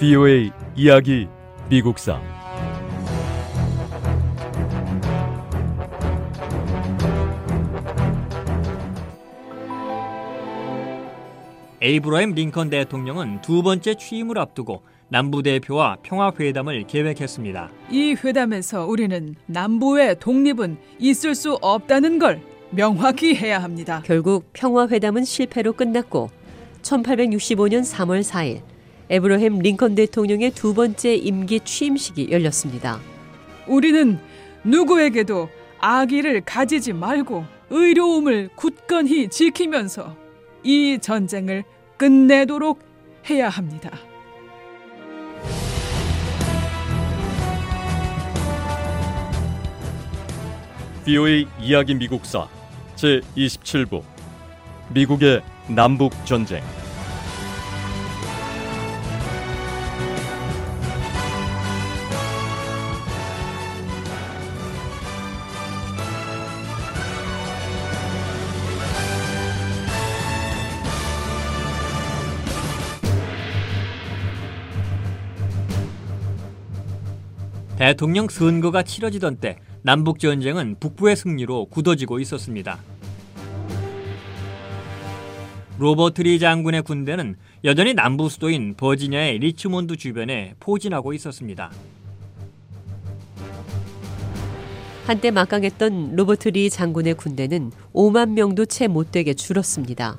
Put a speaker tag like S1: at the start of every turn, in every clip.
S1: VOA 이야기 미국사
S2: 에이브러햄 링컨 대통령은 두 번째 취임을 앞두고 남부 대표와 평화 회담을 계획했습니다.
S3: 이 회담에서 우리는 남부의 독립은 있을 수 없다는 걸 명확히 해야 합니다.
S4: 결국 평화 회담은 실패로 끝났고 1865년 3월 4일 에브러햄 링컨 대통령의 두 번째 임기 취임식이 열렸습니다.
S3: 우리는 누구에게도 악의를 가지지 말고 의로움을 굳건히 지키면서 이 전쟁을 끝내도록 해야 합니다.
S1: VOA 이야기 미국사 제 27부 미국의 남북 전쟁
S2: 대통령 선거가 치러지던 때 남북 전쟁은 북부의 승리로 굳어지고 있었습니다. 로버트 리 장군의 군대는 여전히 남부 수도인 버지니아의 리치몬드 주변에 포진하고 있었습니다.
S4: 한때 막강했던 로버트 리 장군의 군대는 5만 명도 채 못되게 줄었습니다.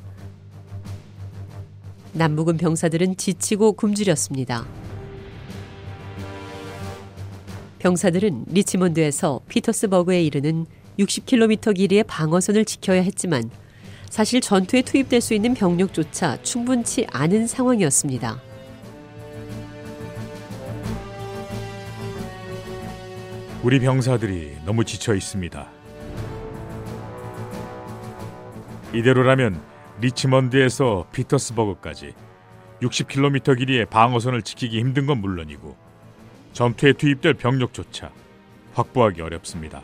S4: 남부군 병사들은 지치고 굶주렸습니다. 병사들은 리치몬드에서 피터스버그에 이르는 60km 길이의 방어선을 지켜야 했지만 사실 전투에 투입될 수 있는 병력조차 충분치 않은 상황이었습니다.
S5: 우리 병사들이 너무 지쳐 있습니다. 이대로라면 리치먼드에서 피터스버그까지 60km 길이의 방어선을 지키기 힘든 건 물론이고 전투에 투입될 병력조차 확보하기 어렵습니다.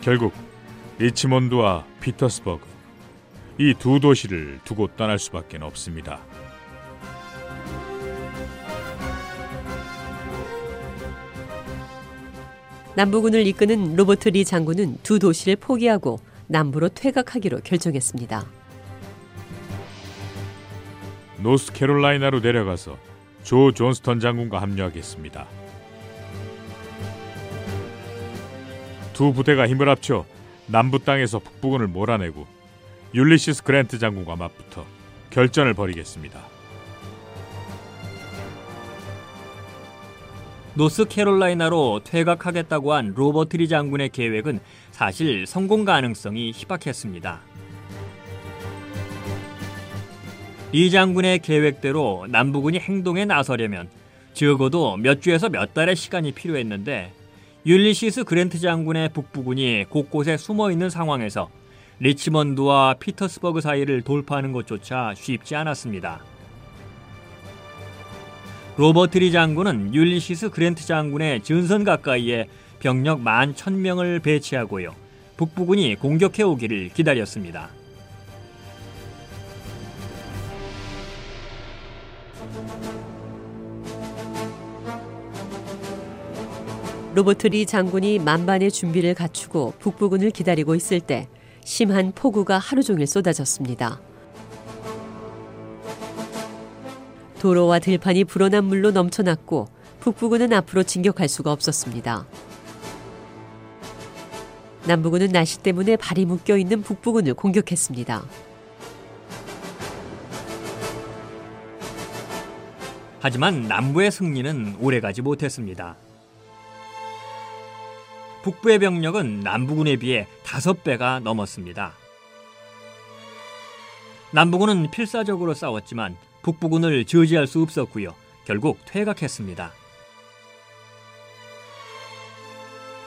S5: 결국 리치몬드와 피터스버그 이 두 도시를 두고 떠날 수밖에 없습니다.
S4: 남부군을 이끄는 로버트 리 장군은 두 도시를 포기하고 남부로 퇴각하기로 결정했습니다.
S5: 노스캐롤라이나로 내려가서 조 존스턴 장군과 합류하겠습니다. 두 부대가 힘을 합쳐 남부 땅에서 북부군을 몰아내고 율리시스 그랜트 장군과 맞붙어 결전을 벌이겠습니다.
S2: 노스캐롤라이나로 퇴각하겠다고 한 로버트 리 장군의 계획은 사실 성공 가능성이 희박했습니다. 리 장군의 계획대로 남부군이 행동에 나서려면 적어도 몇 주에서 몇 달의 시간이 필요했는데 율리시스 그랜트 장군의 북부군이 곳곳에 숨어 있는 상황에서 리치먼드와 피터스버그 사이를 돌파하는 것조차 쉽지 않았습니다. 로버트 리 장군은 율리시스 그랜트 장군의 전선 가까이에 병력 만 천명을 배치하고요. 북부군이 공격해 오기를 기다렸습니다.
S4: 로버트 리 장군이 만반의 준비를 갖추고 북부군을 기다리고 있을 때 심한 폭우가 하루 종일 쏟아졌습니다. 도로와 들판이 불어난 물로 넘쳐났고 북부군은 앞으로 진격할 수가 없었습니다. 남부군은 날씨 때문에 발이 묶여 있는 북부군을 공격했습니다.
S2: 하지만 남부의 승리는 오래가지 못했습니다. 북부의 병력은 남부군에 비해 다섯 배가 넘었습니다. 남부군은 필사적으로 싸웠지만 북부군을 저지할 수 없었고요. 결국 퇴각했습니다.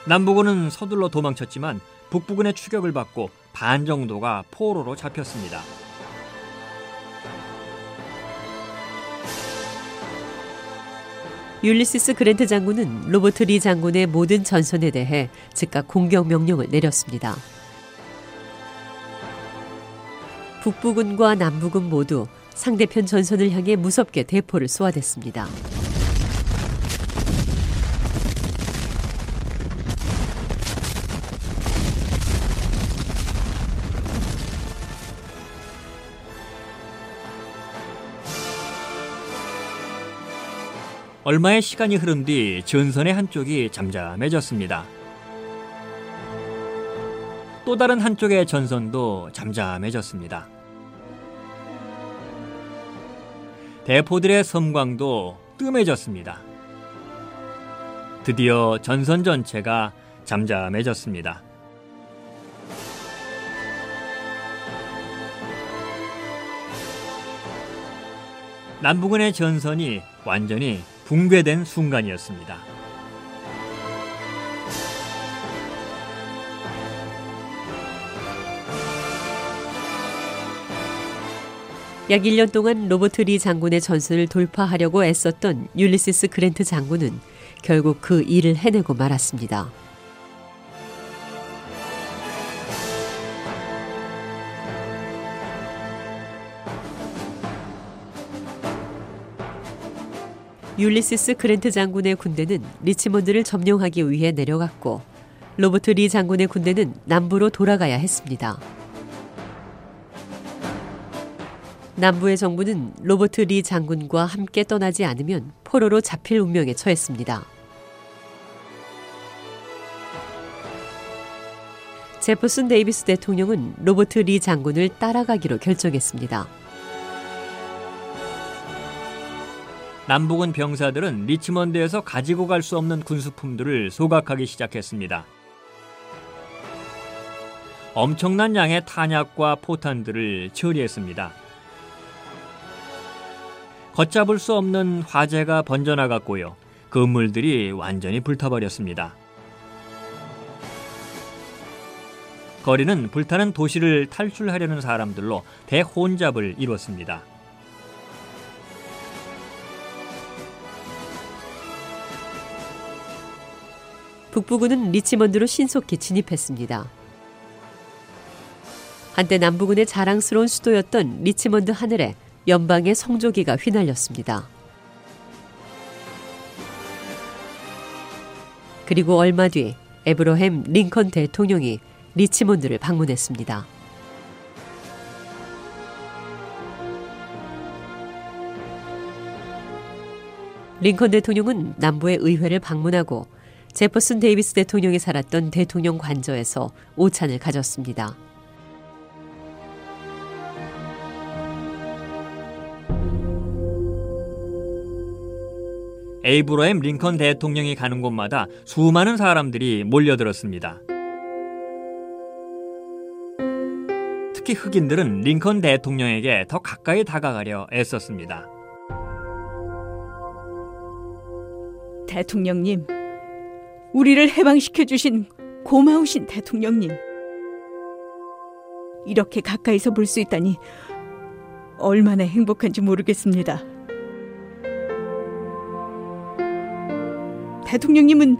S2: 남부군은 서둘러 도망쳤지만 북부군의 추격을 받고 반 정도가 포로로 잡혔습니다.
S4: 율리시스 그랜트 장군은 로버트 리 장군의 모든 전선에 대해 즉각 공격 명령을 내렸습니다. 북부군과 남부군 모두 상대편 전선을 향해 무섭게 대포를 쏘아댔습니다.
S2: 얼마의 시간이 흐른 뒤 전선의 한쪽이 잠잠해졌습니다. 또 다른 한쪽의 전선도 잠잠해졌습니다. 대포들의 섬광도 뜸해졌습니다. 드디어 전선 전체가 잠잠해졌습니다. 남부군의 전선이 완전히 붕괴된 순간이었습니다.
S4: 약 1년 동안 로버트 리 장군의 전선을 돌파하려고 애썼던 율리시스 그랜트 장군은 결국 그 일을 해내고 말았습니다. 율리시스 그랜트 장군의 군대는 리치몬드를 점령하기 위해 내려갔고 로버트 리 장군의 군대는 남부로 돌아가야 했습니다. 남부의 정부는 로버트 리 장군과 함께 떠나지 않으면 포로로 잡힐 운명에 처했습니다. 제퍼슨 데이비스 대통령은 로버트 리 장군을 따라가기로 결정했습니다.
S2: 남부군 병사들은 리치먼드에서 가지고 갈 수 없는 군수품들을 소각하기 시작했습니다. 엄청난 양의 탄약과 포탄들을 처리했습니다. 걷잡을 수 없는 화재가 번져나갔고요. 건물들이 완전히 불타버렸습니다. 거리는 불타는 도시를 탈출하려는 사람들로 대혼잡을 이뤘습니다.
S4: 북부군은 리치먼드로 신속히 진입했습니다. 한때 남부군의 자랑스러운 수도였던 리치먼드 하늘에 연방의 성조기가 휘날렸습니다. 그리고 얼마 뒤 에이브러햄 링컨 대통령이 리치몬드를 방문했습니다. 링컨 대통령은 남부의 의회를 방문하고 제퍼슨 데이비스 대통령이 살았던 대통령 관저에서 오찬을 가졌습니다.
S2: 에이브러햄 링컨 대통령이 가는 곳마다 수많은 사람들이 몰려들었습니다. 특히 흑인들은 링컨 대통령에게 더 가까이 다가가려 애썼습니다.
S6: 대통령님, 우리를 해방시켜 주신 고마우신 대통령님. 이렇게 가까이서 볼 수 있다니 얼마나 행복한지 모르겠습니다. 대통령님은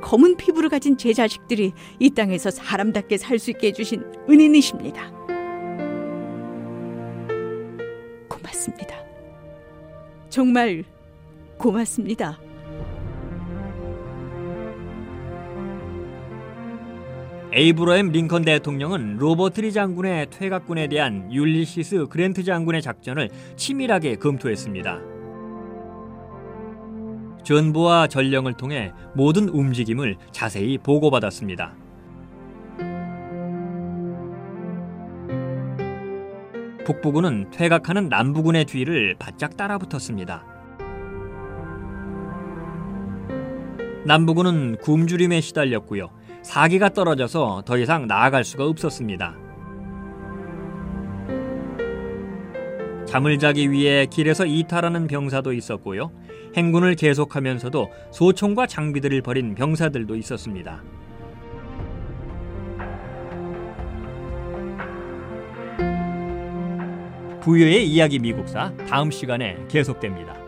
S6: 검은 피부를 가진 제 자식들이 이 땅에서 사람답게 살 수 있게 해주신 은인이십니다. 고맙습니다. 정말 고맙습니다.
S2: 에이브러햄 링컨 대통령은 로버트 리 장군의 퇴각군에 대한 율리시스 그랜트 장군의 작전을 치밀하게 검토했습니다. 전보와 전령을 통해 모든 움직임을 자세히 보고받았습니다. 북부군은 퇴각하는 남부군의 뒤를 바짝 따라붙었습니다. 남부군은 굶주림에 시달렸고요. 사기가 떨어져서 더 이상 나아갈 수가 없었습니다. 잠을 자기 위해 길에서 이탈하는 병사도 있었고요. 행군을 계속하면서도 소총과 장비들을 버린 병사들도 있었습니다. 부여의 이야기 미국사 다음 시간에 계속됩니다.